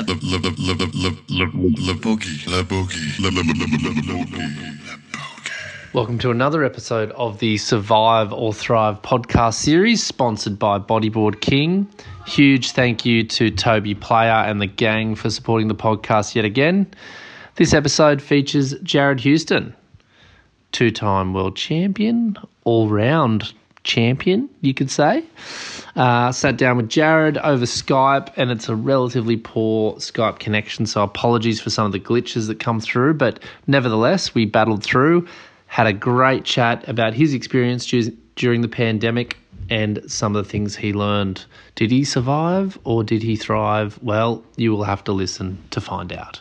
La la la la la la la la boogie. La boogie. La la la la la la boogie. Welcome to another episode of the Survive or Thrive podcast series, sponsored by Bodyboard King. Huge thank you to Toby Player and the gang for supporting the podcast yet again. This episode features Jared Houston, two time world champion, all round champion, you could say. Sat down with Jared over Skype, and it's a relatively poor Skype connection. So apologies for some of the glitches that come through, but nevertheless, we battled through. Had a great chat about his experience during the pandemic and some of the things he learned. Did he survive or did he thrive? Well, you will have to listen to find out.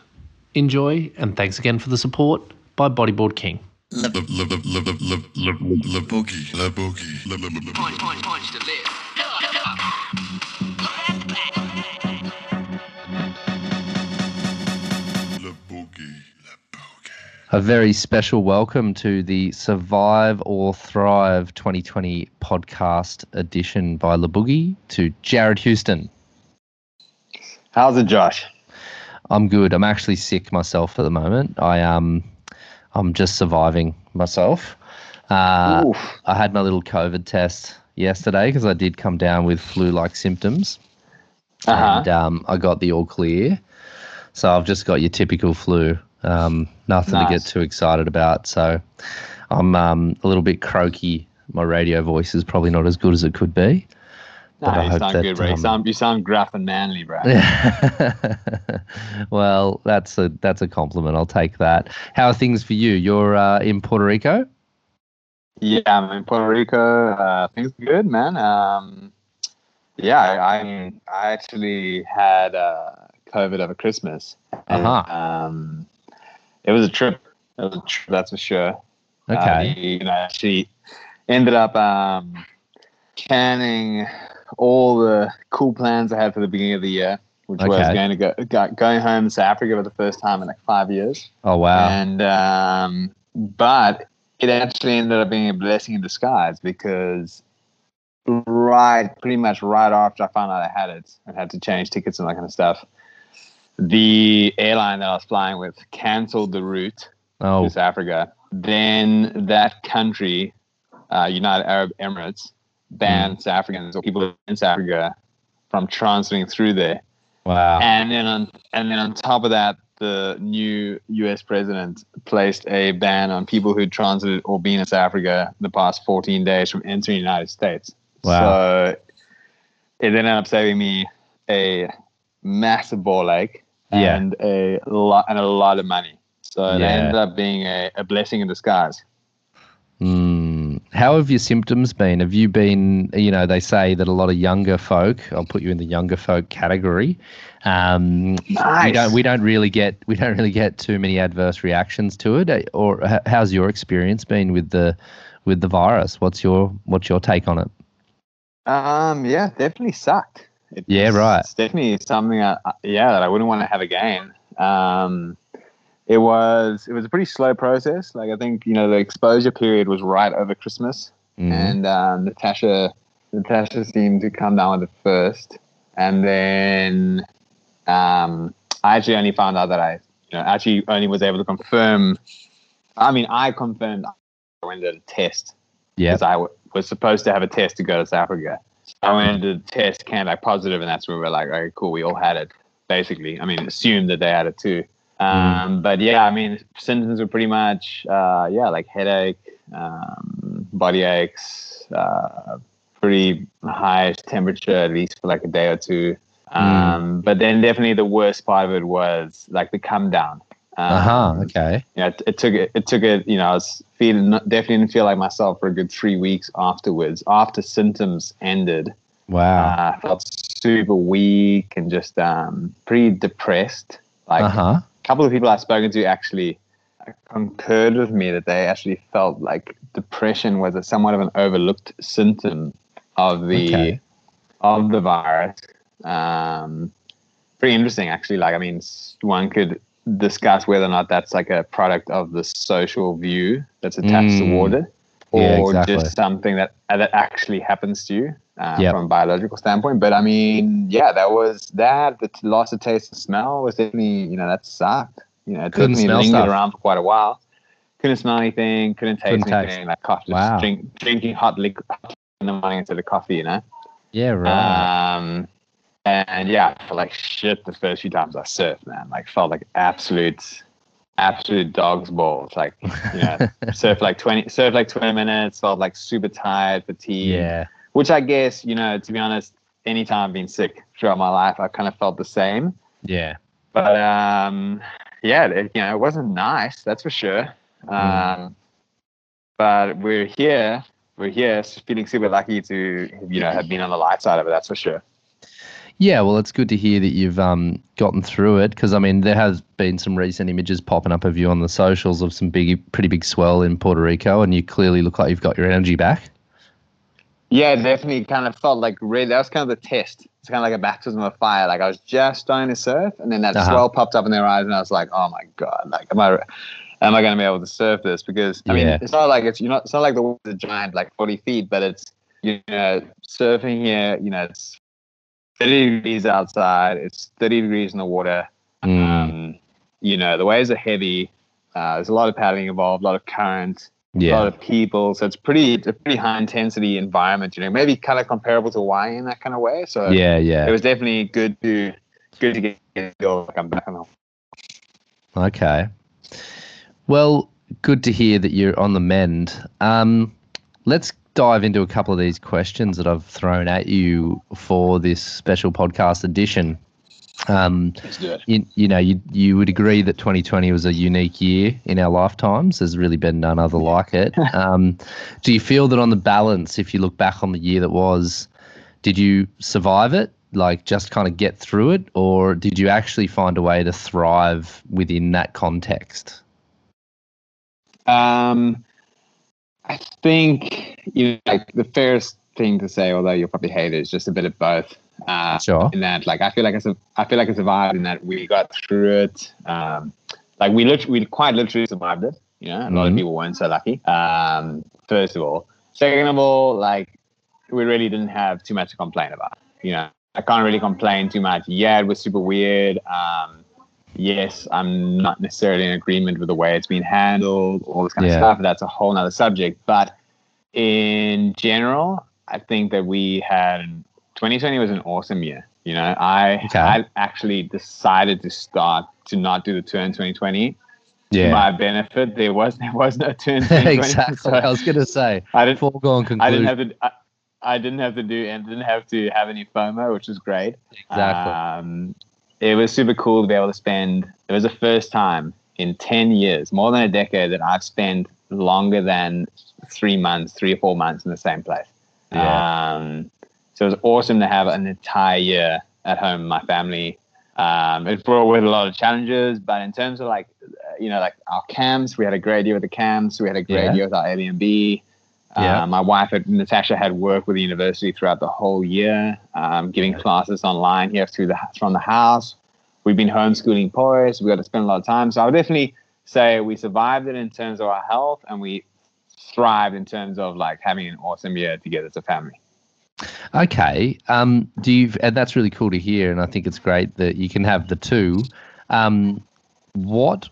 Enjoy, and thanks again for the support by Bodyboard King. Le boogie, le boogie, le boogie. Punch, punch, punch lift. La boogie. La boogie. A very special welcome to the Survive or Thrive 2020 podcast edition by Laboogie to Jared Houston. How's it, Josh? I'm good. I'm actually sick myself at the moment. I um, I'm just surviving myself. Uh, I had my little COVID test yesterday because I did come down with flu-like symptoms, Uh-huh. and um, I got the all clear. So I've just got your typical flu. Um, nothing to get too excited about. So I'm um, a little bit croaky. My radio voice is probably not as good as it could be. No, you sound that, good, bro. You um, sound you sound gruff and manly, bro. well, that's a that's a compliment. I'll take that. How are things for you? You're uh, in Puerto Rico. Yeah, I'm in Puerto Rico. Uh, things are good, man. Um, yeah, I, I I actually had uh, COVID over Christmas. And, Uh-huh. Um, it was a trip. It was a trip, that's for sure. Uh, Okay. you know, she ended up um, canning all the cool plans I had for the beginning of the year, which was going to go, go going home to South Africa for the first time in like five years. oh wow. And um, but it actually ended up being a blessing in disguise because right, pretty much right after I found out I had it and had to change tickets and that kind of stuff, the airline that I was flying with canceled the route oh to South Africa. Then that country, uh, United Arab Emirates, banned South Africans or people in South Africa from transiting through there. wow. And then on and then on top of that, the new U.S. president placed a ban on people who transited or been in South Africa the past 14 days from entering the United States. Wow. So it ended up saving me a massive ball ache Yeah. and a lot and a lot of money. So it ended up being a, a blessing in disguise. Mm. How have your symptoms been? Have you been, you know, they say that a lot of younger folk, I'll put you in the younger folk category. Um, we don't, we don't really get, we don't really get too many adverse reactions to it. Or how's your experience been with the, with the virus? What's your, what's your take on it? Um, yeah, definitely sucked. Yeah, right. It's definitely something, I- yeah, that I wouldn't want to have again. Um, it was it was a pretty slow process. Like I think you know the exposure period was right over Christmas, Mm. and um, Natasha Natasha seemed to come down with it first, and then um, I actually only found out that I you know actually only was able to confirm. I mean, I confirmed I went to the test because I w- was supposed to have a test to go to South Africa. I went to the test, came back positive, and that's when we were like, okay, cool, we all had it. Basically, I mean, assumed that they had it too. Um, But yeah, I mean, symptoms were pretty much, uh, yeah, like headache, um, body aches, uh, pretty high temperature at least for like a day or two. Um, But then definitely the worst part of it was like the come down. Um, Uh huh. Okay. yeah, it, it took it. It took it. You know, I was feeling definitely didn't feel like myself for a good three weeks afterwards. After symptoms ended, Wow. uh, I felt super weak and just um, pretty depressed. Like Uh huh. a couple of people I've spoken to actually concurred with me that they actually felt like depression was a somewhat of an overlooked symptom of the Okay. of the virus. Um, pretty interesting, actually. Like, I mean, one could discuss whether or not that's like a product of the social view that's attached Mm. toward it, Yeah, or exactly. just something that that actually happens to you. Uh, Yep. from a biological standpoint. But I mean, yeah, that was that. The loss of taste and smell was definitely, you know, that sucked. You know, it Couldn't definitely smell lingered stuff. around for quite a while. Couldn't smell anything. Couldn't taste Couldn't anything. taste. Like coffee, Wow. drink, drinking hot liquid in the morning instead of coffee. You know. Yeah, right. Um, and yeah, I felt like shit the first few times I surfed, man. Like felt like absolute, absolute dog's balls. Like you know, surf like twenty, surf like twenty minutes. Felt like super tired, fatigued. yeah. Which I guess you know, to be honest, anytime I've been sick throughout my life, I kind of felt the same. Yeah. But um, yeah, it, you know, it wasn't nice. That's for sure. Um, but we're here. We're here, feeling super lucky to you know have been on the light side of it. That's for sure. Yeah, well, it's good to hear that you've um, gotten through it because I mean there has been some recent images popping up of you on the socials of some big, pretty big swell in Puerto Rico, and you clearly look like you've got your energy back. Yeah, definitely kind of felt like really that was kind of the test. It's kind of like a baptism of fire. Like I was just starting to surf, and then that Uh-huh. swell popped up in their eyes, and I was like, "Oh my god! Like, am I, am I going to be able to surf this?" Because I mean, Yeah. it's not like it's you're not. It's not like the water's a giant, like forty feet, but it's you know surfing here. You know, it's thirty degrees outside. It's thirty degrees in the water. Mm. Um, you know, the waves are heavy. Uh, there's a lot of paddling involved, a lot of current a lot of people. So it's pretty it's a pretty high intensity environment, you know, maybe kind of comparable to Hawaii in that kind of way. So Yeah, yeah, it was definitely good to good to get feel like I'm back on Okay. Well, good to hear that you're on the mend. Um, let's dive into a couple of these questions that I've thrown at you for this special podcast edition. Um, Let's do it. you, you know, you you would agree that 2020 was a unique year in our lifetimes. There's really been none other like it. Um, do you feel that on the balance, if you look back on the year that was, did you survive it? Like just kind of get through it, or did you actually find a way to thrive within that context? Um I think you know like the fairest thing to say, although you'll probably hate it, is just a bit of both. Uh Sure. in that like I feel like I, I feel like I survived in that we got through it. Um, like we literally, we quite literally survived it. You know, a lot of Mhm. people weren't so lucky. Um, first of all, second of all, like we really didn't have too much to complain about. You know, I can't really complain too much. Yeah, it was super weird. Um, yes, I'm not necessarily in agreement with the way it's been handled, all this kind Yeah. of stuff. That's a whole nother subject. But in general, I think that we had 2020 was an awesome year. You know, I Okay. I actually decided to start to not do the tour in 2020. To Yeah. my benefit, there was there was no 2020. exactly. so I was gonna say I didn't foregone conclusion. I didn't have to I, I didn't have to do and didn't have to have any FOMO, which was great. exactly. Um, it was super cool to be able to spend. It was the first time in ten years, more than a decade, that I've spent longer than three months, three or four months in the same place. Yeah. Um, so it was awesome to have an entire year at home, with my family. Um, it brought with a lot of challenges, but in terms of like, you know, like our camps, we had a great year with the camps. We had a great Yeah. year with our Airbnb. Yeah. Uh, my wife, had, Natasha, had worked with the university throughout the whole year, um, giving classes online here through the from the house. We've been homeschooling boys. We got to spend a lot of time. So I would definitely say we survived it in terms of our health, and we thrived in terms of like having an awesome year together as a family. Okay. Um, do you? And that's really cool to hear, and I think it's great that you can have the two. Um, what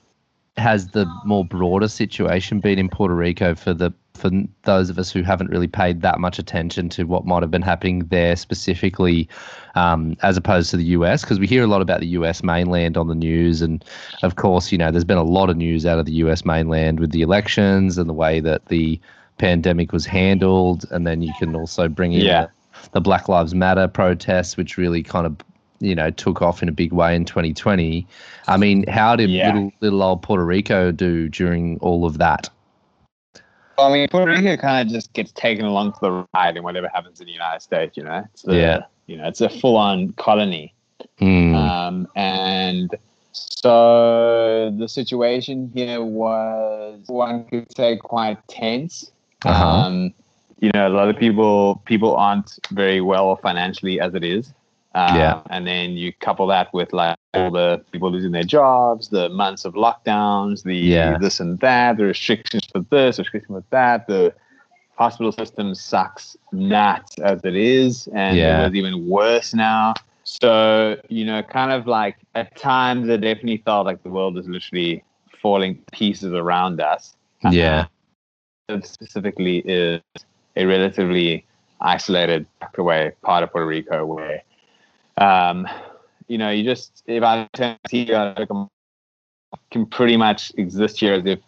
has the more broader situation been in Puerto Rico for the for those of us who haven't really paid that much attention to what might have been happening there specifically, um, as opposed to the US? Because we hear a lot about the US mainland on the news, and of course, you know, there's been a lot of news out of the US mainland with the elections and the way that the pandemic was handled, and then you can also bring in Yeah. The, Black Lives Matter protests, which really kind of you know took off in a big way in 2020. I mean, how did Yeah. little little old Puerto Rico do during all of that? Well, I mean, Puerto Rico kind of just gets taken along for the ride in whatever happens in the United States. You know, Yeah. You know, it's a full-on colony. Hmm. Um, and so the situation here was, one could say, quite tense. Uh-huh. Um, you know, a lot of people people aren't very well financially as it is. Um, Yeah. And then you couple that with like all the people losing their jobs, the months of lockdowns, the Yeah. this and that, the restrictions for this, restrictions for that, the hospital system sucks nuts as it is, and Yeah. it was even worse now. So you know, kind of like at times, it definitely felt like the world is literally falling pieces around us. Yeah. Specifically is a relatively isolated, tucked away part of Puerto Rico where, um, you know, you just if I turn to TV, I look, um, can pretty much exist here as if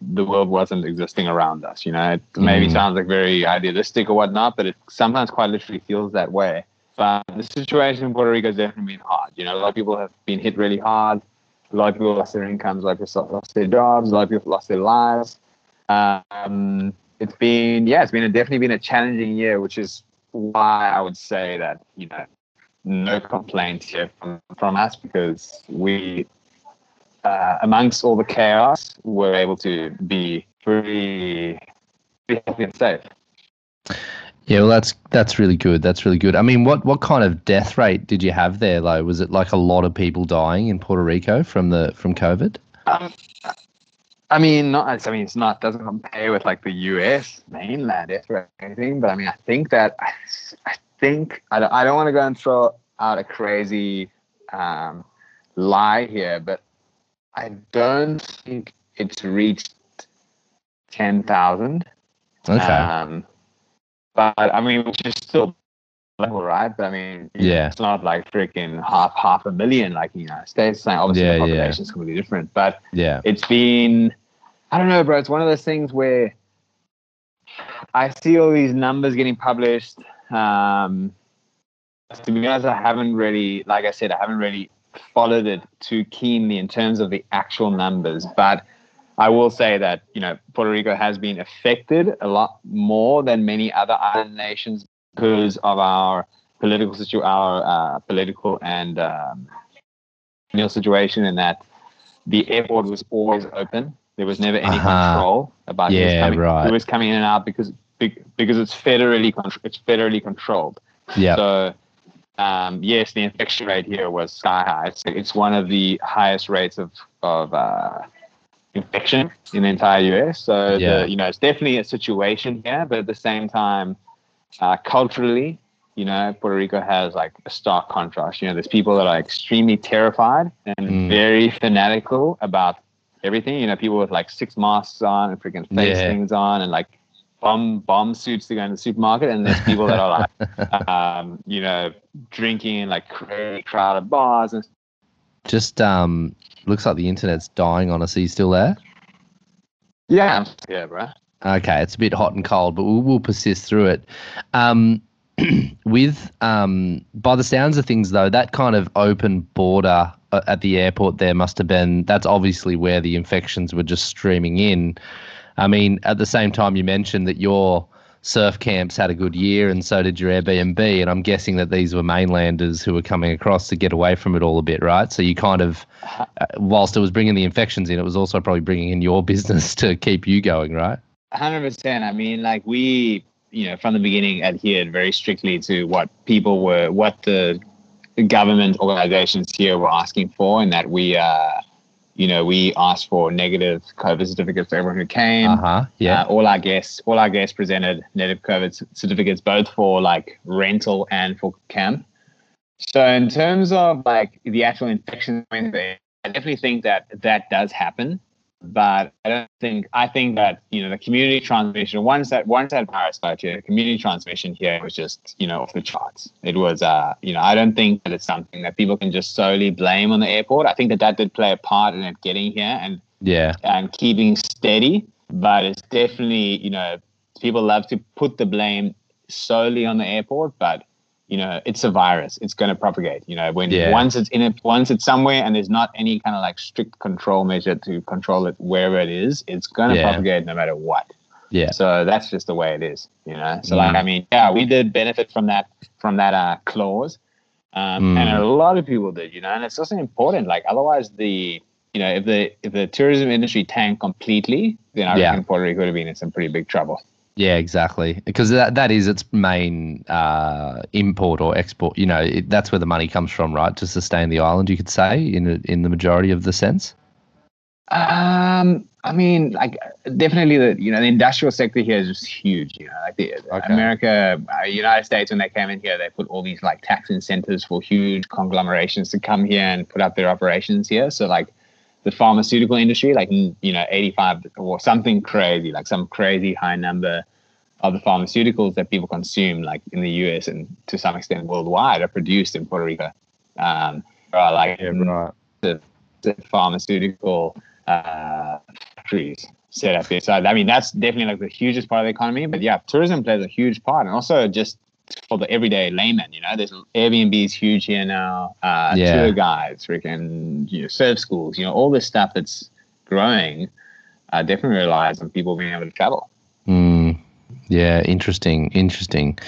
the world wasn't existing around us. You know, it maybe Mm. sounds like very idealistic or whatnot, but it sometimes quite literally feels that way. But the situation in Puerto Rico has definitely been hard. You know, a lot of people have been hit really hard. A lot of people lost their incomes, a lot of people lost their jobs, a lot of people lost their lives. Um, it's been, yeah, it's been a, definitely been a challenging year, which is why I would say that, you know, no complaints here from, from us because we, uh, amongst all the chaos, were able to be pretty, pretty healthy and safe. Yeah, well, that's that's really good. That's really good. I mean, what what kind of death rate did you have there? Like, was it like a lot of people dying in Puerto Rico from the from COVID? Um, I mean, not. I mean, it's not doesn't compare with like the U.S. mainland or anything. But I mean, I think that I, I think I don't, I don't want to go and throw out a crazy um, lie here, but I don't think it's reached ten thousand. Okay. Um, but I mean, which is still level, right? But I mean, know, Yeah. it's not like freaking half half a million like in the United States. Like, obviously, Yeah, the population is completely different, but yeah. it's been I don't know, bro. It's one of those things where I see all these numbers getting published. Um, to be honest, I haven't really, like I said, I haven't really followed it too keenly in terms of the actual numbers. But I will say that you know Puerto Rico has been affected a lot more than many other island nations because of our political situ- our uh, political and um, situation, in that the airport was always open. There was never any Uh-huh. control about who was coming, right. who was coming in and out because because it's federally it's federally controlled. Yeah. So, um, yes, the infection rate here was sky high. It's, it's one of the highest rates of of uh, infection in the entire US. So, Yeah. the, you know, it's definitely a situation here, but at the same time, uh, culturally, you know, Puerto Rico has like a stark contrast. You know, there's people that are extremely terrified and Mm. very fanatical about everything. You know, people with like six masks on and freaking face Yeah. things on and like bomb bomb suits to go in the supermarket. And there's people that are like, um, you know, drinking in like crazy crowded bars and Just um, looks like the internet's dying on us. Are you still there? yeah, yeah, bro. Okay, it's a bit hot and cold, but we'll, we'll persist through it. Um, with um, by the sounds of things, though, that kind of open border uh, at the airport there must have been. That's obviously where the infections were just streaming in. I mean, at the same time, you mentioned that your surf camps had a good year, and so did your Airbnb. And I'm guessing that these were mainlanders who were coming across to get away from it all a bit, right? So you kind of, uh, whilst it was bringing the infections in, it was also probably bringing in your business to keep you going, right? Hundred percent. I mean, like we, you know, from the beginning adhered very strictly to what people were, what the government organizations here were asking for, and that we, uh, you know, we asked for negative COVID certificates for everyone who came. Uh huh. Yeah. Uh, all our guests, all our guests presented negative COVID certificates, both for like rental and for camp. So in terms of like the actual infection, I definitely think that that does happen, but I don't think I think that you know the community transmission once that once that virus here, the community transmission here was just you know off the charts. It was uh you know I don't think that it's something that people can just solely blame on the airport. I think that that did play a part in it getting here and yeah. and keeping steady. But it's definitely, you know, people love to put the blame solely on the airport, but you know, it's a virus. It's going to propagate. You know, when Yeah. once it's in it, once it's somewhere, and there's not any kind of like strict control measure to control it wherever it is, it's going to Yeah. propagate no matter what. Yeah. So that's just the way it is, you know. So like, Mm. I mean, yeah, we did benefit from that from that uh, clause, um, Mm. and a lot of people did, you know. And it's also important. Like, otherwise, the you know, if the if the tourism industry tanked completely, then I Yeah. reckon Puerto Rico would have been in some pretty big trouble. Yeah, exactly. Because that, that is its main uh, import or export. You know, it, that's where the money comes from, right? To sustain the island, you could say, in a, in the majority of the sense. Um, I mean, like definitely the you know the industrial sector here is just huge. You know, like the Okay. America, uh, United States, when they came in here, they put all these like tax incentives for huge conglomerations to come here and put up their operations here. So like the pharmaceutical industry, like you know, eighty five or something crazy, like some crazy high number of the pharmaceuticals that people consume, like in the US and to some extent worldwide, are produced in Puerto Rico. Um, are like right. the pharmaceutical uh, factories set up here. So I mean, that's definitely like the hugest part of the economy. But yeah, tourism plays a huge part, and also just for the everyday layman. You know, there's Airbnb is huge here now. Uh, Yeah. Tour guides, freaking you know, surf schools. You know, all this stuff that's growing. Uh, definitely relies on people being able to travel. Mm, yeah, interesting. Interesting.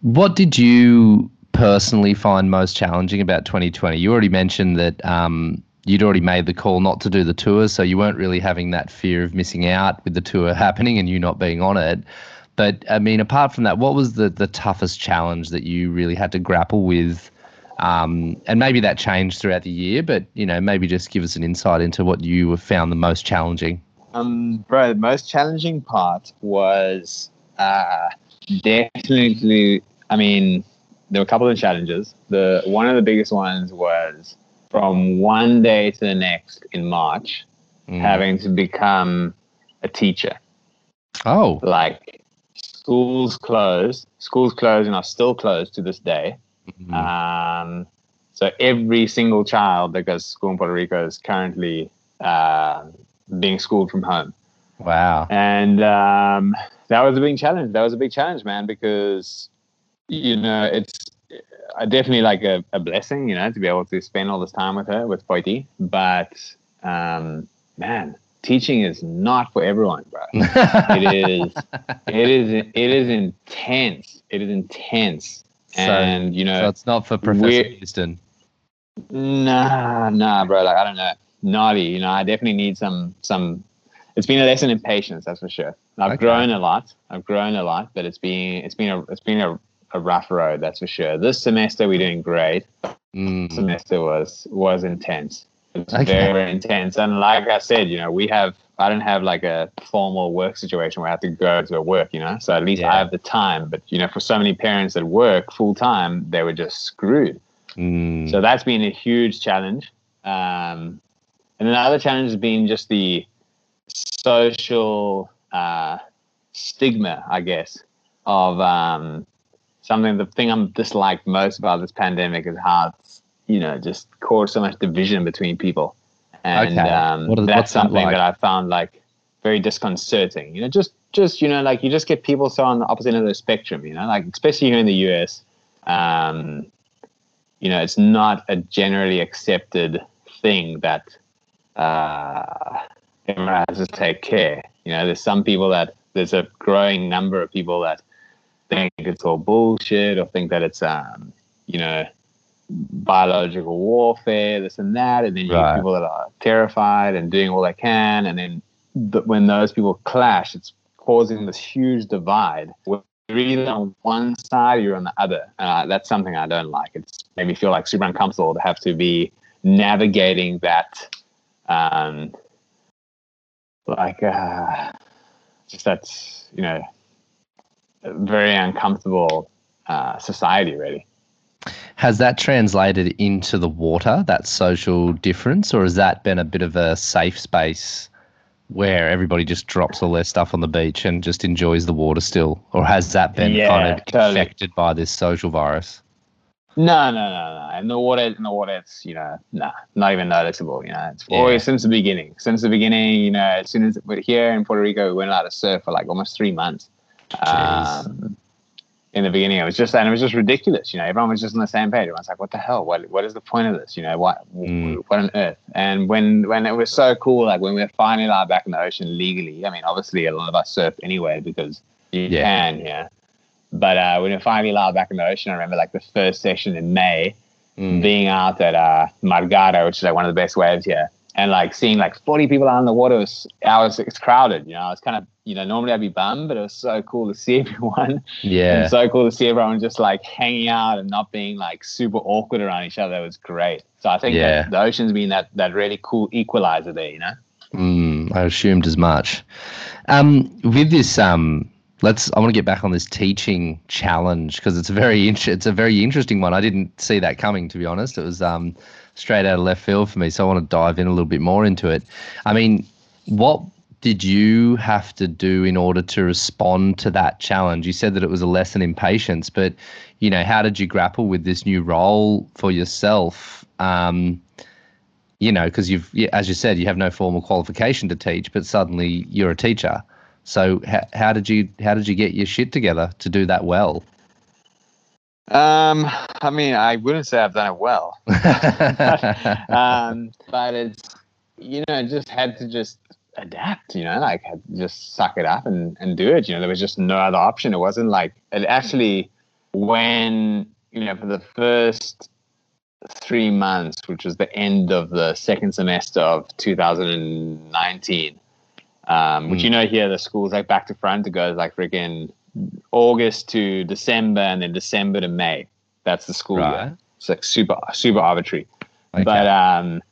What did you personally find most challenging about 2020? You already mentioned that um, you'd already made the call not to do the tour, so you weren't really having that fear of missing out with the tour happening and you not being on it. But I mean, apart from that, what was the the toughest challenge that you really had to grapple with? Um, and maybe that changed throughout the year, but you know, maybe just give us an insight into what you have found the most challenging. Um, bro, the most challenging part was uh, definitely. I mean, there were a couple of challenges. The one of the biggest ones was from one day to the next in March, Mm. having to become a teacher. Oh, Like schools closed, schools closed, and are still closed to this day. Mhm. Um, so every single child that goes to school in Puerto Rico is currently uh, being schooled from home wow. and um, that was a big challenge. That was a big challenge, man, because you know it's uh, definitely like a, a blessing, you know, to be able to spend all this time with her with Poiti. But um, man, teaching is not for everyone, bro. it is, it is, it is intense. It is intense, So- and you know, So it's not for Professor Houston. Nah, nah, bro. Like I don't know, naughty. You know, I definitely need some some. It's been a lesson in patience, that's for sure. I've Okay. grown a lot. I've grown a lot, but it's been it's been a it's been a, a rough road, that's for sure. This semester we're doing great. Mm. Semester was was intense. It was Okay. very, very intense. And like I said, you know, we have I don't have like a formal work situation where I have to go to work, you know. So at least Yeah. I have the time. But you know, for so many parents that work full time, they were just screwed. Mm. So that's been a huge challenge. Um, and then the other challenge has been just the social uh, stigma, I guess, of um, something. The thing I'm disliked most about this pandemic is how it's, you know, just caused so much division between people. And Okay. um, is- that's what's that something like? that I found like very disconcerting. You know, just just you know, like you just get people so on the opposite end of the spectrum. You know, like especially here in the US. Um, you know, it's not a generally accepted thing that uh, everyone has to take care. You know, there's some people that there's a growing number of people that think it's all bullshit or think that it's um, you know, biological warfare, this and that, and then you Right. have people that are terrified and doing all they can, and then th- when those people clash, it's causing this huge divide. where You're either on one side, or you're on the other. Uh, that's something I don't like. It's made me feel like super uncomfortable to have to be navigating that, um, like uh, just that's you know, very uncomfortable uh, society, really. Has that translated into the water, that social difference, or has that been a bit of a safe space where everybody just drops all their stuff on the beach and just enjoys the water still? Or has that been Yeah, kind of totally. infected by this social virus? No, no, no, no. In the water, in the water, it's you know, nah, not even noticeable. You know, it's Yeah. always since the beginning. Since the beginning, you know, as soon as we're here in Puerto Rico, we went out to surf for like almost three months. Um, in the beginning, it was just and it was just ridiculous. You know, everyone was just on the same page. Everyone's like, "What the hell? What what is the point of this? You know, what Mm. what on earth?" And when when it was so cool, like when we were finally allowed back in the ocean legally. I mean, obviously, a lot of us surf anyway because you Yeah. can, yeah. But uh, when we finally allowed back in the ocean, I remember like the first session in May Mm. being out at uh, Margara, which is like one of the best waves here, and like seeing like 40 people out in the water. Was, I was it's crowded, you know. I was kind of you know normally I'd be bummed, but it was so cool to see everyone. Yeah. And so cool to see everyone just like hanging out and not being like super awkward around each other. It was great. So I think Yeah. that the ocean's been that that really cool equalizer there, you know. Mm, I assumed as much. Um, with this, um, let's. I want to get back on this teaching challenge because it's a very it's a very interesting one. I didn't see that coming, to be honest. It was um, straight out of left field for me. So I want to dive in a little bit more into it. I mean, what did you have to do in order to respond to that challenge? You said that it was a lesson in patience, but you know, how did you grapple with this new role for yourself? Um, you know, because you've, as you said, you have no formal qualification to teach, but suddenly you're a teacher. So how, how did you how did you get your shit together to do that well? Um, I mean, I wouldn't say I've done it well, um, but it's you know, just had to just adapt. You know, like just suck it up and and do it. You know, there was just no other option. It wasn't like it actually when you know for the first three months, which was the end of the second semester of 2019. Um, which Mm. you know here the schools like back to front it goes like freaking August to December and then December to May. That's the school Right. year. It's like super super arbitrary. Okay. But um,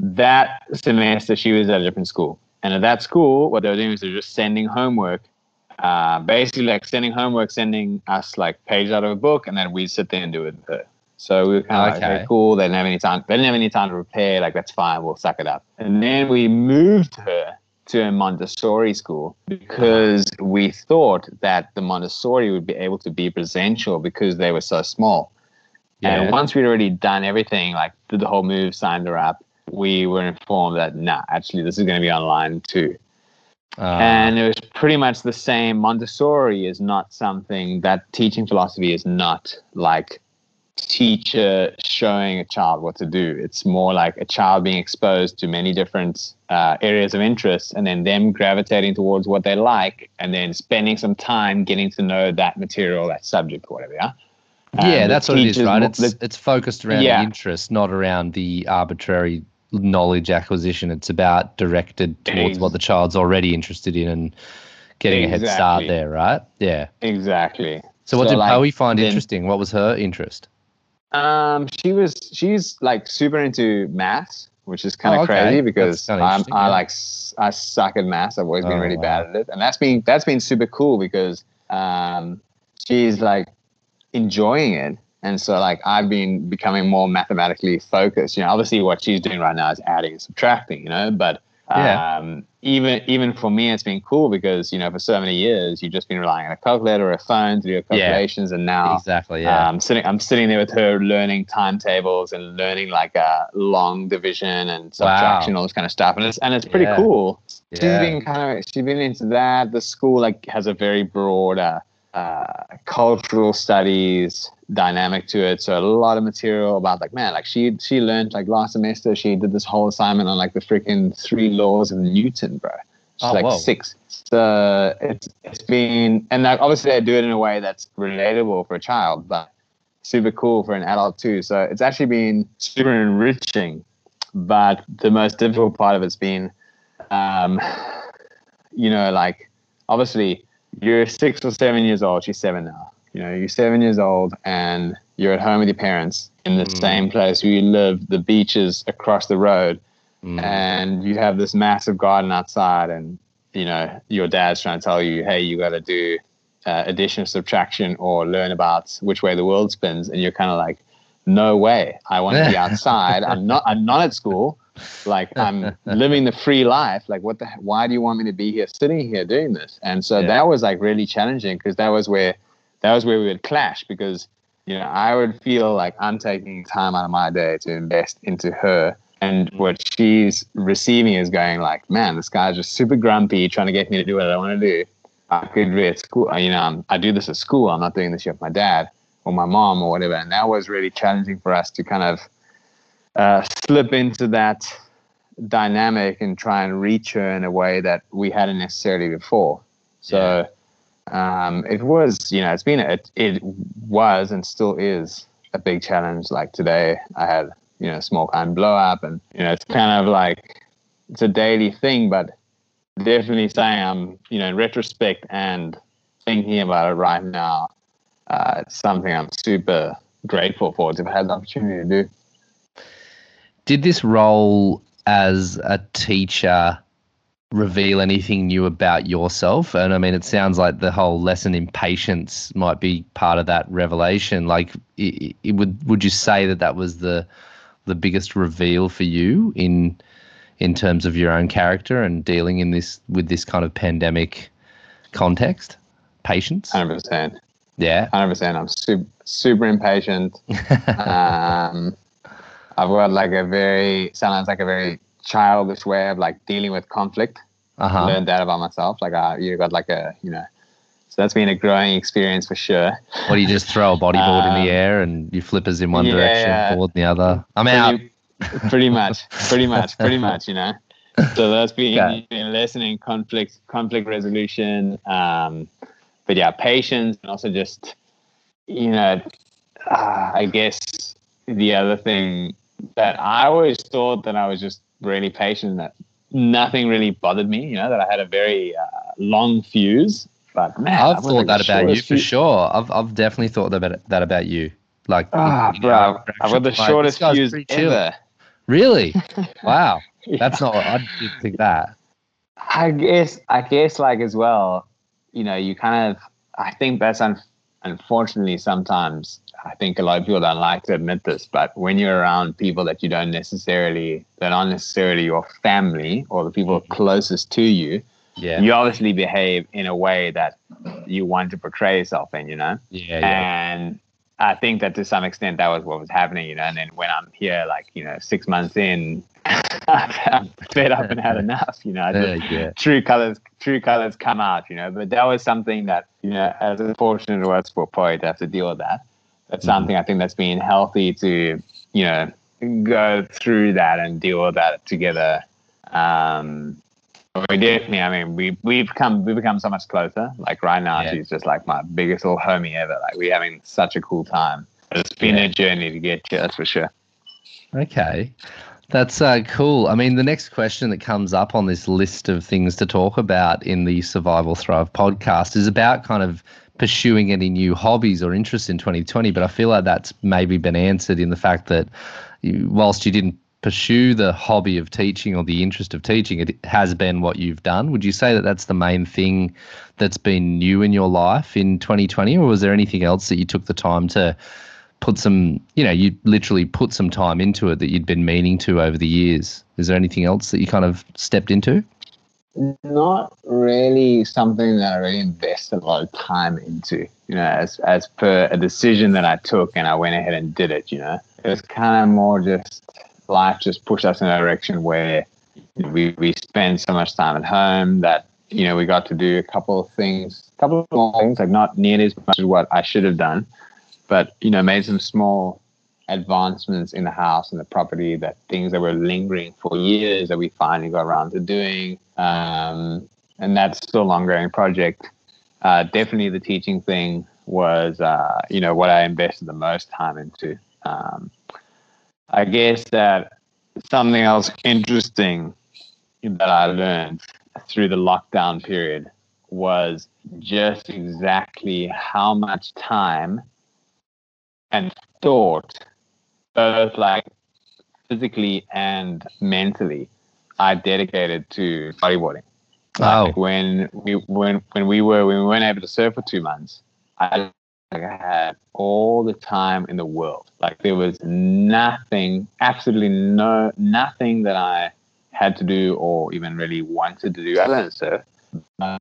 that semester she was at a different school, and at that school, what they were doing was they were just sending homework, uh, basically like sending homework, sending us like pages out of a book, and then we'd sit there and do it. with her. So we were kind of like, Okay. okay, cool. They didn't have any time. They didn't have any time to prepare. Like that's fine. We'll suck it up. And then we moved her to a Montessori school because we thought that the Montessori would be able to be presential because they were so small. Yeah. And once we'd already done everything, like did the whole move, signed her up, we were informed that nah, actually this is going to be online too. Uh, and it was pretty much the same. Montessori is not something that teaching philosophy is not like teacher showing a child what to do. It's more like a child being exposed to many different uh, areas of interest and then them gravitating towards what they like and then spending some time getting to know that material, that subject, or whatever. Yeah. yeah, that's what it is, right? It's the- it's focused around Yeah. the interest, not around the arbitrary knowledge acquisition. It's about directed towards what the child's already interested in and getting a head start there, right? Yeah. exactly. So what So, did like, find then- interesting? What was her interest? Um, she was she's like super into math, which is kind of Oh, okay. crazy because I'm I yeah. like I suck at math. I've always been Oh, really wow. bad at it, and that's been that's been super cool because um, she's like enjoying it, and so like I've been becoming more mathematically focused. You know, obviously what she's doing right now is adding and subtracting. You know, but Yeah. um, even even for me, it's been cool because you know for so many years you've just been relying on a calculator or a phone to do your Yeah. calculations, and now exactly. Yeah. um, sitting, I'm sitting there with her, learning timetables and learning like uh, long division and subtraction, all this kind of stuff, and it's and it's pretty Yeah. cool. She's Yeah. been kind of she's been into that. The school like has a very broad uh, uh, cultural studies dynamic to it, so a lot of material about like man, like she she learned like last semester she did this whole assignment on like the freaking three laws of Newton, bro. She's Oh, like whoa. six. So it's it's been and like obviously they do it in a way that's relatable for a child, but super cool for an adult too. So it's actually been super enriching. But the most difficult part of it's been, um, you know, like obviously you're six or seven years old. She's seven now. You know, you're seven years old and you're at home with your parents in the Mm. same place where you live. The beaches across the road Mm. and you have this massive garden outside and you know your dad's trying to tell you hey you got to do uh, addition subtraction or learn about which way the world spins and you're kind of like no way. I want to be outside. I'm not i'm not at school. Like i'm living the free life. Like what the why do you want me to be here sitting here doing this? And so Yeah. that was like really challenging because that was where that was where we would clash because you know i would feel like i'm taking time out of my day to invest into her and mm-hmm. what she's receiving is going like, man, this guy's just super grumpy, trying to get me to do what I want to do. I could be at school, you know, I'm, I do this at school. I'm not doing this with my dad or my mom or whatever. And that was really challenging for us to kind of uh, slip into that dynamic and try and reach her in a way that we hadn't necessarily before. So um, it was, you know, it's been, it, it was and still is a big challenge. Like today, I had, you know, small kind blow up, and you know, it's kind of like it's a daily thing, but definitely saying I'm, you know, in retrospect and thinking about it right now, uh, it's something I'm super grateful for to have had the opportunity to do. Did this role as a teacher reveal anything new about yourself? And I mean, it sounds like the whole lesson in patience might be part of that revelation. Like, it, it would would you say that that was the the biggest reveal for you in in terms of your own character and dealing in this with this kind of pandemic context? Patience. Hundred percent. Yeah. Hundred percent. I'm super super impatient. um, I've got like a very sounds like a very childish way of like dealing with conflict. Uh huh. Learned that about myself. Like I, you got like a you know. So that's been a growing experience for sure. What do you just throw a bodyboard in the Um, air and you flippers in one yeah, direction, board in the other? I'm out. Pretty, pretty much, pretty much, pretty much. You know. So that's been Okay. a lesson in conflict, conflict resolution. Um, but yeah, patience and also just, you know, uh, I guess the other thing that I always thought that I was just really patient, and that nothing really bothered me. You know, that I had a very uh, long fuse. But man, I've thought that about you for fuse. sure. I've I've definitely thought that that about you. Like, Ah, you know, bro, I've got the like, shortest fuse ever. Really? Wow. That's not. I didn't think that. I guess I guess like as well, you know, you kind of I think that's un- unfortunately sometimes I think a lot of people don't like to admit this, but when you're around people that you don't necessarily that aren't necessarily your family or the people mm-hmm. closest to you, Yeah. you obviously behave in a way that you want to portray yourself in, you know? Yeah. Yeah. And I think that to some extent that was what was happening, you know. And then when I'm here, like you know, six months in, I'm fed up and had enough, you know. I just, Yeah, yeah. True colors, true colors come out, you know. But that was something that you know, as unfortunate it was for Poy to have to deal with that. That's something I think that's been healthy to you know go through that and deal with that together. Um, we definitely, I mean, we we've come we've become so much closer. Like right now, Yeah. she's just like my biggest little homie ever. Like we're having such a cool time. It's been Yeah. a journey to get here, that's for sure. Okay. That's uh, cool. I mean, the next question that comes up on this list of things to talk about in the Survive or Thrive podcast is about kind of pursuing any new hobbies or interests in 2020. But I feel like that's maybe been answered in the fact that you, whilst you didn't pursue the hobby of teaching or the interest of teaching, it has been what you've done. Would you say that that's the main thing that's been new in your life in 2020? Or was there anything else that you took the time to? put some, you know, you literally put some time into it that you'd been meaning to over the years. Is there anything else that you kind of stepped into? Not really something that I really invested a lot of time into, you know, as as per a decision that I took and I went ahead and did it, you know. It was kind of more just life just pushed us in a direction where we, we spend so much time at home that, you know, we got to do a couple of things, a couple of things, like not nearly as much as what I should have done, but, you know, made some small advancements in the house and the property that things that were lingering for years that we finally got around to doing. Um, and that's still an ongoing project. Uh, definitely the teaching thing was, uh, you know, what I invested the most time into. Um, I guess that something else interesting that I learned through the lockdown period was just exactly how much time and thought, both like physically and mentally, I dedicated to bodyboarding. Oh, Like when we when when we were when we weren't able to surf for two months, I, like, I had all the time in the world. Like there was nothing, absolutely no nothing that I had to do or even really wanted to do other than surf. But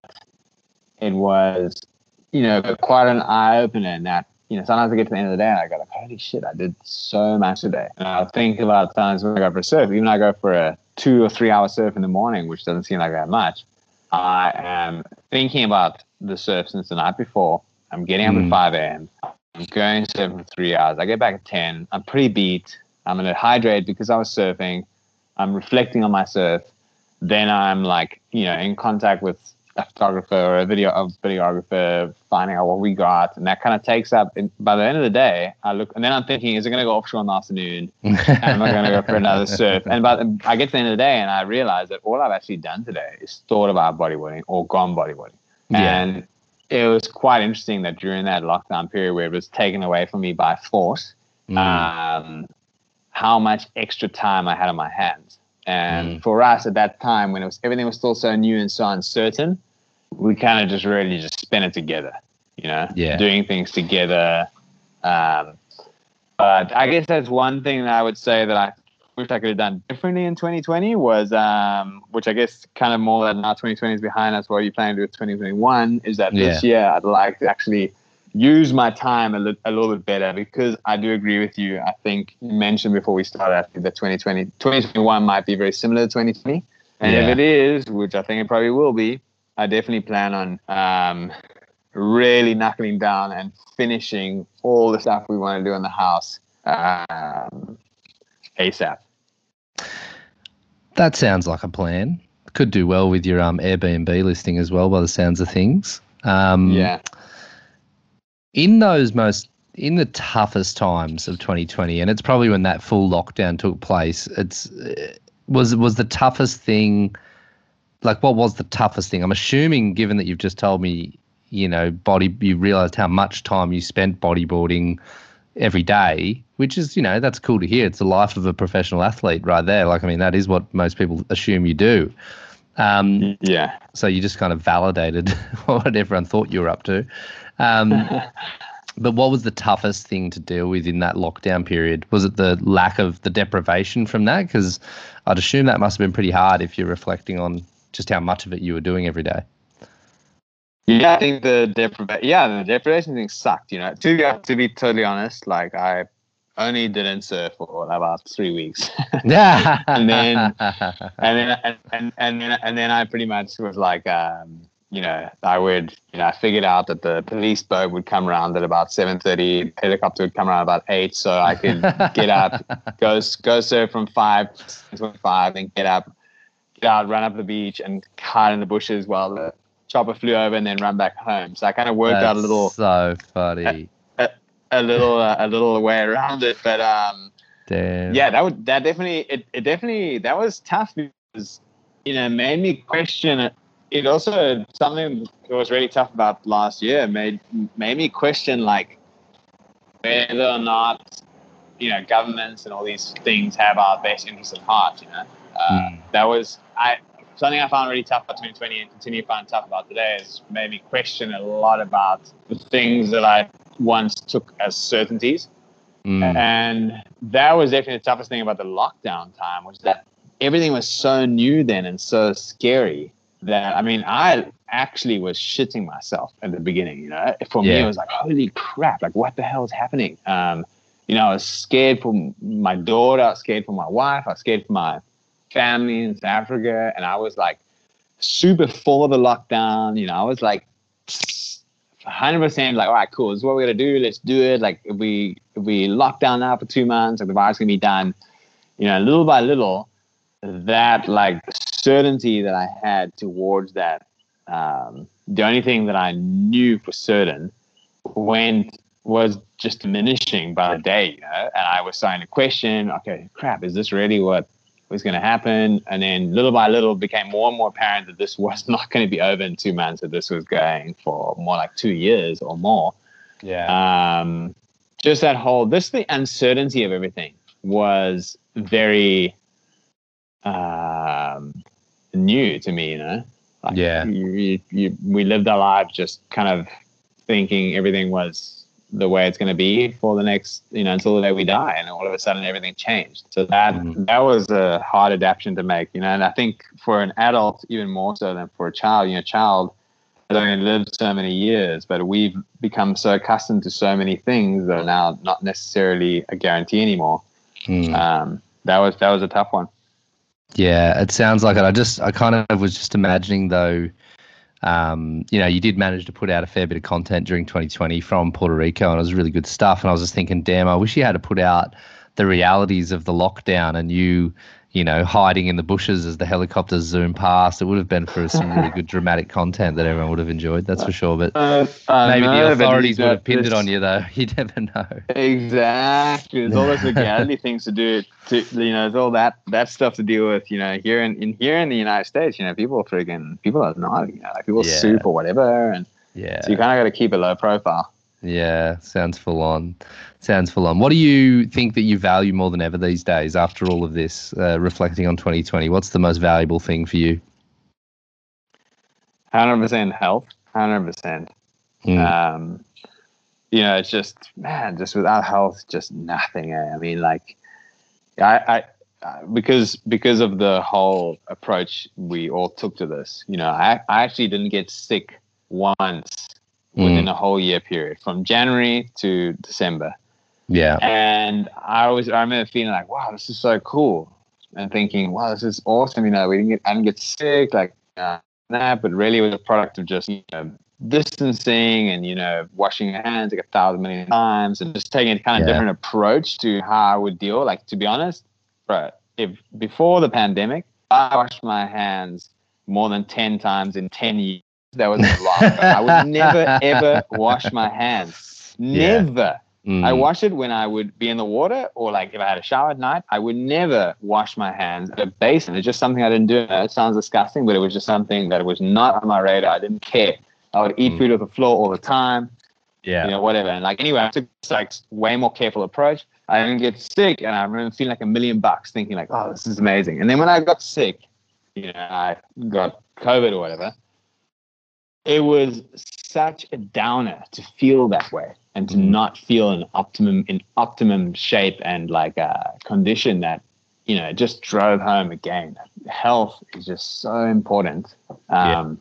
it was, you know, quite an eye opener in that, you know, sometimes I get to the end of the day and I go like, holy shit, I did so much today. And I'll think about times when I go for a surf, even I go for a two or three hour surf in the morning, which doesn't seem like that much. I am thinking about the surf since the night before. I'm getting up Mm. at 5 a.m. I'm going surfing for three hours. I get back at 10. I'm pretty beat. I'm going to hydrate because I was surfing. I'm reflecting on my surf. Then I'm like, you know, in contact with a photographer or a video a videographer, finding out what we got, and that kind of takes up. And by the end of the day, I look, and then I'm thinking, is it going to go offshore in the afternoon? I'm I going to go for another surf? And but I get to the end of the day, and I realize that all I've actually done today is thought about bodyboarding or gone bodyboarding. Yeah. And it was quite interesting that during that lockdown period where it was taken away from me by force, Mm. um, how much extra time I had on my hands. And for us at that time, when it was everything was still so new and so uncertain, we kind of just really just spent it together, you know, Yeah. doing things together. Um, but I guess that's one thing that I would say that I wish I could have done differently in 2020 was, um, which I guess kind of more that now 2020 is behind us. What are you planning to do with 2021? Is that this year I'd like to actually use my time a, li- a little bit better because I do agree with you. I think you mentioned before we started actually that 2020, 2021 might be very similar to 2020. And if it is, which I think it probably will be, I definitely plan on um, really knuckling down and finishing all the stuff we want to do in the house um, ASAP. That sounds like a plan. Could do well with your um, Airbnb listing as well, by the sounds of things. Um, Yeah. in those most in the toughest times of 2020 and it's probably when that full lockdown took place it's uh, was was the toughest thing like what was the toughest thing i'm assuming given that you've just told me you know body you realized how much time you spent bodyboarding every day which is you know that's cool to hear it's the life of a professional athlete right there like i mean that is what most people assume you do um, Yeah. so you just kind of validated what everyone thought you were up to. Um, but what was the toughest thing to deal with in that lockdown period? Was it the lack of the deprivation from that? Because I'd assume that must have been pretty hard if you're reflecting on just how much of it you were doing every day. Yeah, I think the deprivation, yeah, the deprivation thing sucked. You know, to be to be totally honest, like I only didn't surf for about three weeks, Yeah. And then- and then and, and and then and then I pretty much was like, um, you know, I would, you know, I figured out that the police boat would come around at about seven thirty, helicopter would come around about eight, so I could get up, go go surf from five to five, and get up, get out, run up the beach, and hide in the bushes while the chopper flew over, and then run back home. So I kind of worked out a little So funny. a little uh, a little way around it, but um, Damn. yeah, that would that definitely it, it definitely that was tough because you know made me question it. It also something that was really tough about last year made made me question like whether or not you know governments and all these things have our best interests at heart. You know, uh, Mm. that was I something I found really tough about 2020 and continue to find tough about today is made me question a lot about the things that I once took as certainties. Mm. And that was definitely the toughest thing about the lockdown time was that everything was so new then and so scary that I mean I actually was shitting myself at the beginning. You know, for me it was like holy crap, like what the hell is happening? Um, you know, I was scared for my daughter, I was scared for my wife, I was scared for my family in South Africa, and I was like super for the lockdown. You know, I was like. 100% like all right cool this is what we're gonna do let's do it like if we if we lock down now for two months like the virus gonna be done you know little by little that like certainty that i had towards that um, the only thing that i knew for certain went was just diminishing by the day you know and i was starting to question okay crap is this really what was going to happen and then little by little it became more and more apparent that this was not going to be over in two months that this was going for more like two years or more yeah. um, just that whole this the uncertainty of everything was very um, new to me you know like Yeah. you, you, you, we lived our lives just kind of thinking everything was the way it's going to be for the next you know until the day we die and all of a sudden everything changed so that Mhm. that was a hard adaptation to make you know and i think for an adult even more so than for a child you know a child has only lived so many years but we've become so accustomed to so many things that are now not necessarily a guarantee anymore Mm. um, that was that was a tough one Yeah, it sounds like it. I just, I kind of was just imagining though, um, you know, you did manage to put out a fair bit of content during 2020 from Puerto Rico, and it was really good stuff. And I was just thinking, damn, I wish you had to put out the realities of the lockdown and you, you know, hiding in the bushes as the helicopters zoom past. It would have been for some really good dramatic content that everyone would have enjoyed. That's for sure. But uh, maybe the authorities would have pinned it on you, though. You never know. Exactly. There's all those legality things to do. To you know, there's all that that stuff to deal with. You know, here in, in here in the United States, you know, people are freaking people are not. You know, like people Yeah. sue for whatever, and Yeah. so you kind of got to keep a low profile. Yeah, sounds full on. Sounds full on. What do you think that you value more than ever these days after all of this, uh, reflecting on 2020? What's the most valuable thing for you? 100% health, 100%. Mm. Um, you know, it's just, man, just without health, just nothing. Eh? I mean, like, I, I, uh, because because of the whole approach we all took to this, you know, I, I actually didn't get sick once within a whole year period from January to December. yeah. And I always I remember feeling like, wow, this is so cool, and thinking, wow, this is awesome. You know, we didn't get I didn't get sick like uh, that, but really it was a product of just you know distancing and you know washing your hands like a thousand million times and just taking a kind of Yeah. different approach to how I would deal. Like to be honest, but if before the pandemic, I washed my hands more than ten times in ten years. That was a lot. I would never ever wash my hands. Yeah. Never. Mm. I wash it when I would be in the water or like if I had a shower at night. I would never wash my hands at a basin. It's just something I didn't do. It sounds disgusting, but it was just something that was not on my radar. I didn't care. I would eat Mm. food off the floor all the time, yeah. you know, whatever. And like anyway, I took this like way more careful approach. I didn't get sick, and I remember feeling like a million bucks, thinking like, "Oh, this is amazing." And then when I got sick, you know, I got COVID or whatever. It was such a downer to feel that way and to Mhm. not feel in optimum in optimum shape and like a condition that you know just drove home again. Health is just so important. Um,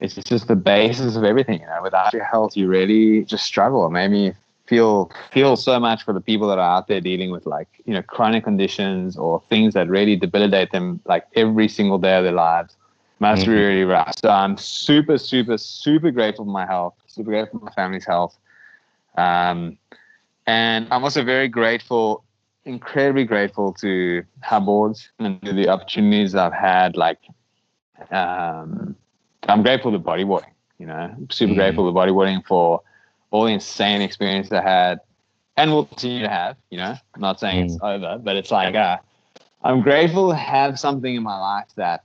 It's just the basis of everything. You know, without your health, you really just struggle. It made me feel feel so much for the people that are out there dealing with like you know chronic conditions or things that really debilitate them like every single day of their lives. Really rough. So I'm super, super, super grateful for my health. Super grateful for my family's health. Um, and I'm also very grateful, incredibly grateful to Hubboards and to the opportunities I've had. Like, um, I'm grateful to bodyboarding. You know, super Mm. grateful to bodyboarding for all the insane experience I had, and will continue to have. You know, I'm not saying it's over, but it's like uh, I'm grateful to have something in my life that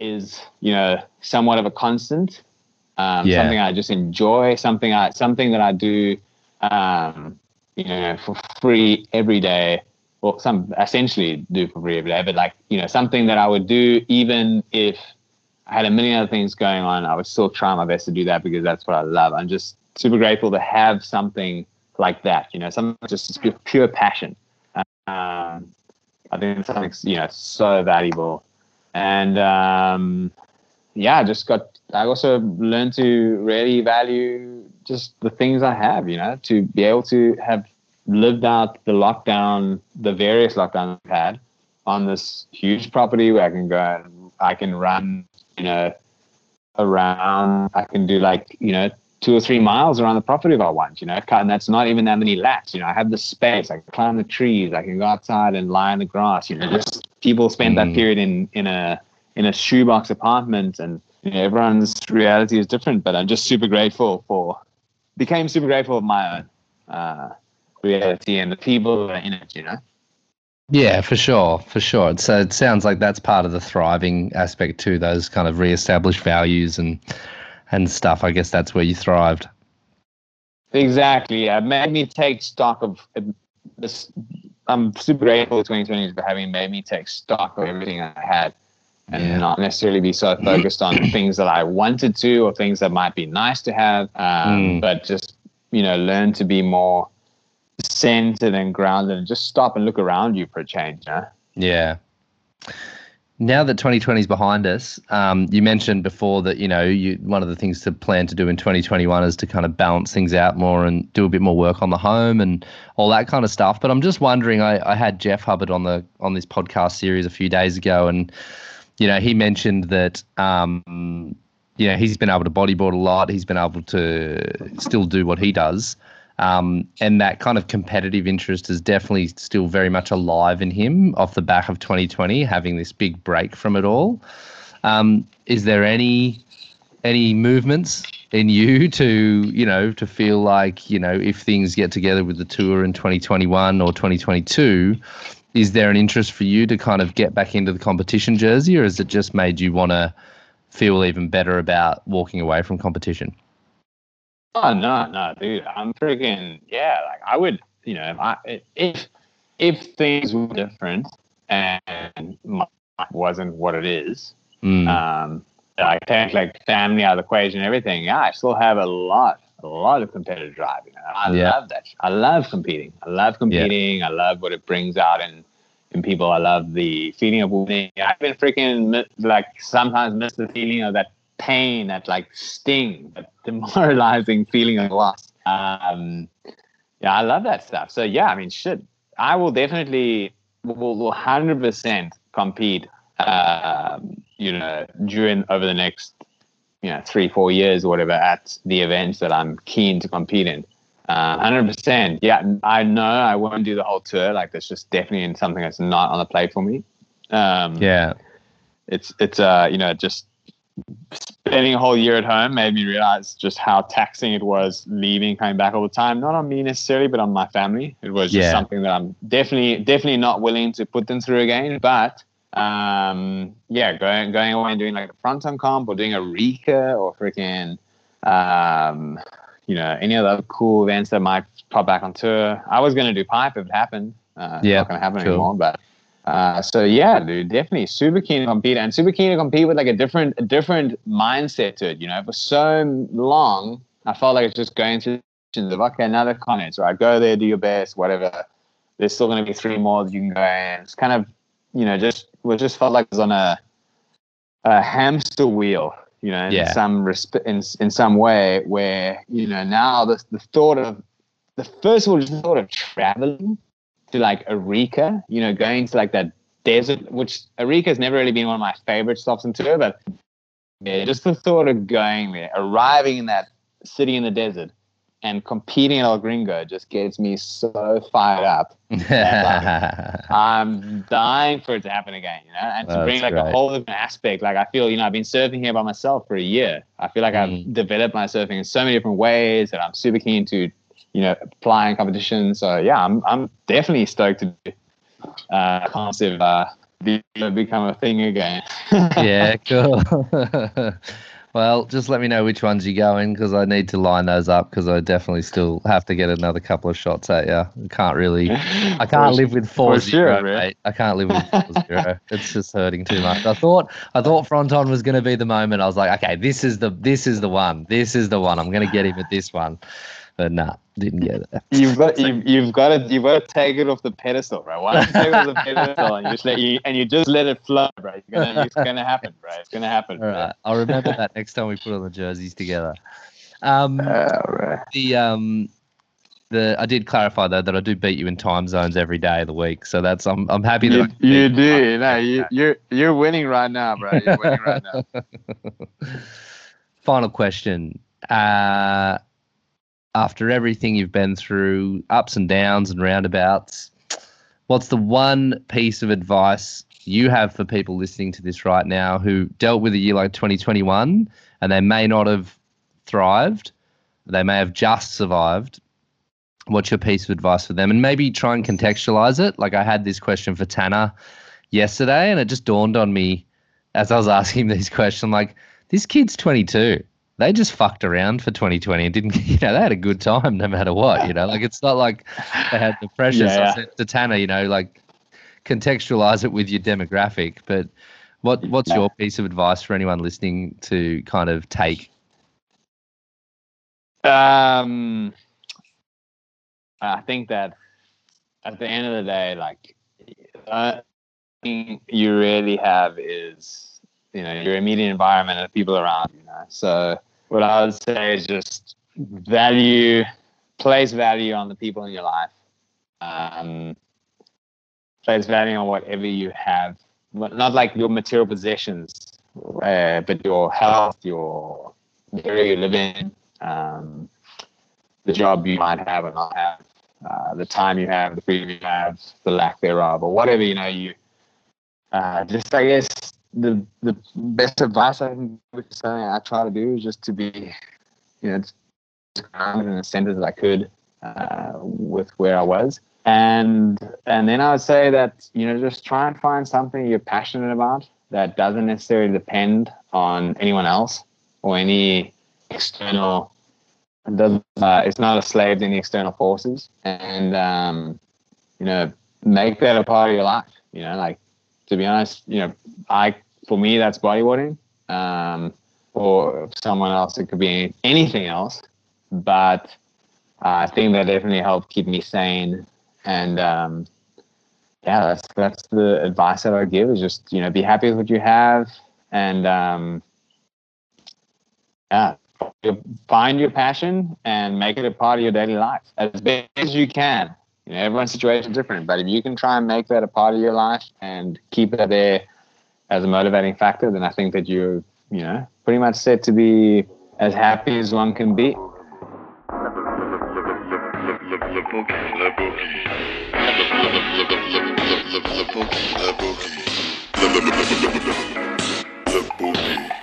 is, you know, somewhat of a constant. Um, Yeah. Something I just enjoy. Something I something that I do, um, you know, for free every day. Well, some essentially do for free every day, but like you know, something that I would do even if I had a million other things going on. I would still try my best to do that because that's what I love. I'm just super grateful to have something like that. You know, something just pure, pure passion. Um, I think something's you know so valuable, and um, yeah, I just got. I also learned to really value just the things I have. You know, to be able to have lived out the lockdown, the various lockdowns I've had on this huge property where I can go and I can run, you know, around. I can do like you know two or three miles around the property if I want, you know, and that's not even that many laps. You know, I have the space. I can climb the trees. I can go outside and lie in the grass. You know, just people spend that Mm. period in in a in a shoebox apartment, and you know, everyone's reality is different. But I'm just super grateful for became super grateful of my own uh, reality and the people that are in it. You know. Yeah, for sure, for sure. So it sounds like that's part of the thriving aspect too. Those kind of re-established values and and stuff. I guess that's where you thrived. Exactly. It made me take stock of this. I'm super grateful to 2020 for having made me take stock of everything I had and Yeah. not necessarily be so focused on things that I wanted to or things that might be nice to have, um, Mm. but just, you know, learn to be more centered and grounded and just stop and look around you for a change. You know? Yeah. Now that 2020 is behind us, um, you mentioned before that you know you one of the things to plan to do in 2021 is to kind of balance things out more and do a bit more work on the home and all that kind of stuff. But I'm just wondering, I, I had Jeff Hubbard on the on this podcast series a few days ago, and you know he mentioned that um, you know he's been able to bodyboard a lot, he's been able to still do what he does. Um, and that kind of competitive interest is definitely still very much alive in him off the back of 2020, having this big break from it all. Um, is there any any movements in you to you know to feel like you know if things get together with the tour in 2021 or 2022 is there an interest for you to kind of get back into the competition jersey or has it just made you want to feel even better about walking away from competition Oh no, no, dude. I'm freaking yeah. Like I would, you know, if I if if things were different and my life wasn't what it is, Mm. um, I take like family out of the equation everything. Yeah, I still have a lot, a lot of competitive drive. You know? I Yeah. love that. I love competing. I love competing. I love what it brings out in in people. I love the feeling of winning. I've been freaking like sometimes miss the feeling of that pain, that like sting, that demoralizing feeling of loss. Um, yeah, I love that stuff. So yeah, I mean, shit, I will definitely will will hundred percent compete. Um, you know, during over the next you know three four years or whatever at the events that I'm keen to compete in. Uh, Hundred percent. Yeah, I know I won't do the whole tour. Like that's just definitely something that's not on the plate for me. Um, Yeah. it's it's uh you know just spending a whole year at home made me realize just how taxing it was leaving coming back all the time. Not on me necessarily but on my family. It was just Yeah. something that i'm definitely definitely not willing to put them through again. But um yeah going going away and doing like a fronton comp or doing Arica or freaking um you know any other cool events that might pop back on tour i was going to do pipe if it happened. Uh it's Yeah, not going to happen cool. anymore but uh, so yeah, dude, definitely super keen to compete and super keen to compete with like a different, a different mindset to it. You know, for so long, I felt like it's just going through the of okay, another continent, right? Go there, do your best, whatever. There's still going to be three more that you can go in. It's kind of, you know, just was just felt like it was on a, a hamster wheel. You know, in Yeah. some resp- in in some way, where you know now the the thought of the first of all, just the thought of traveling to like Arica, you know, going to like that desert, which Arica has never really been one of my favorite stops in tour, but yeah, just the thought of going there, arriving in that city in the desert and competing at El Gringo just gets me so fired up. I'm dying for it to happen again, you know, and to That's bring like great. a whole different aspect. Like I feel, you know, I've been surfing here by myself for a year. I feel like I've Mm. developed my surfing in so many different ways that I'm super keen to, you know, in competition. So yeah, I'm I'm definitely stoked to uh if, uh be, become a thing again. yeah, cool. well, just let me know which ones you go in because I need to line those up because I definitely still have to get another couple of shots at you. I can't really, I can't live with four zero, sure, mate. I can't live with four zero. It's just hurting too much. I thought, I thought Fronton was going to be the moment. I was like, okay, this is the, this is the one. This is the one. I'm going to get him at this one. But nah, didn't get it. You've got you've, you've got to you've got to take it off the pedestal, right? Why don't you take it off the pedestal and you just let you and you just let it flow, right? It's gonna it's gonna happen, right? It's gonna happen. All right, I'll remember that next time we put on the jerseys together. Um, All right. the um the I did clarify though that I do beat you in time zones every day of the week, so that's I'm I'm happy that You, you do. No, you, you're you're winning right now, bro. You're winning right now. Final question. Uh, after everything you've been through, ups and downs and roundabouts, what's the one piece of advice you have for people listening to this right now who dealt with a year like 2021 and they may not have thrived, they may have just survived? What's your piece of advice for them? And maybe try and contextualize it. Like I had this question for Tanner yesterday, and it just dawned on me as I was asking these questions. Like, this kid's 22. They just fucked around for 2020 and didn't, you know, they had a good time no matter what, you know, like it's not like they had the pressure. So I Yeah. said to Tanner, you know, like contextualize it with your demographic. But what what's your piece of advice for anyone listening to kind of take? Um, I think that at the end of the day, like, uh, you really have is, you know, your immediate environment and the people around you. Know? So what I would say is just value, place value on the people in your life. Um, place value on whatever you have, not like your material possessions, uh, but your health, your area you live in, um, the job you might have or not have, uh, the time you have, the freedom you have, the lack thereof, or whatever you know. You uh, just, I guess, the the best advice I can give is something I try to do is just to be, you know, just grounded and the center that I could uh, with where I was. And and then I would say that you know just try and find something you're passionate about that doesn't necessarily depend on anyone else or any external doesn't. Uh, it's not a slave to any external forces, and um, you know, make that a part of your life. You know, like to be honest, you know, I for me that's bodyboarding. Um, for someone else, it could be anything else, but uh, I think that definitely helped keep me sane. And um, yeah, that's that's the advice that I give is just you know be happy with what you have and um, yeah, find your passion and make it a part of your daily life as best as you can. You know, everyone's situation is different, but if you can try and make that a part of your life and keep it there as a motivating factor, then I think that you're, you know, pretty much set to be as happy as one can be. The.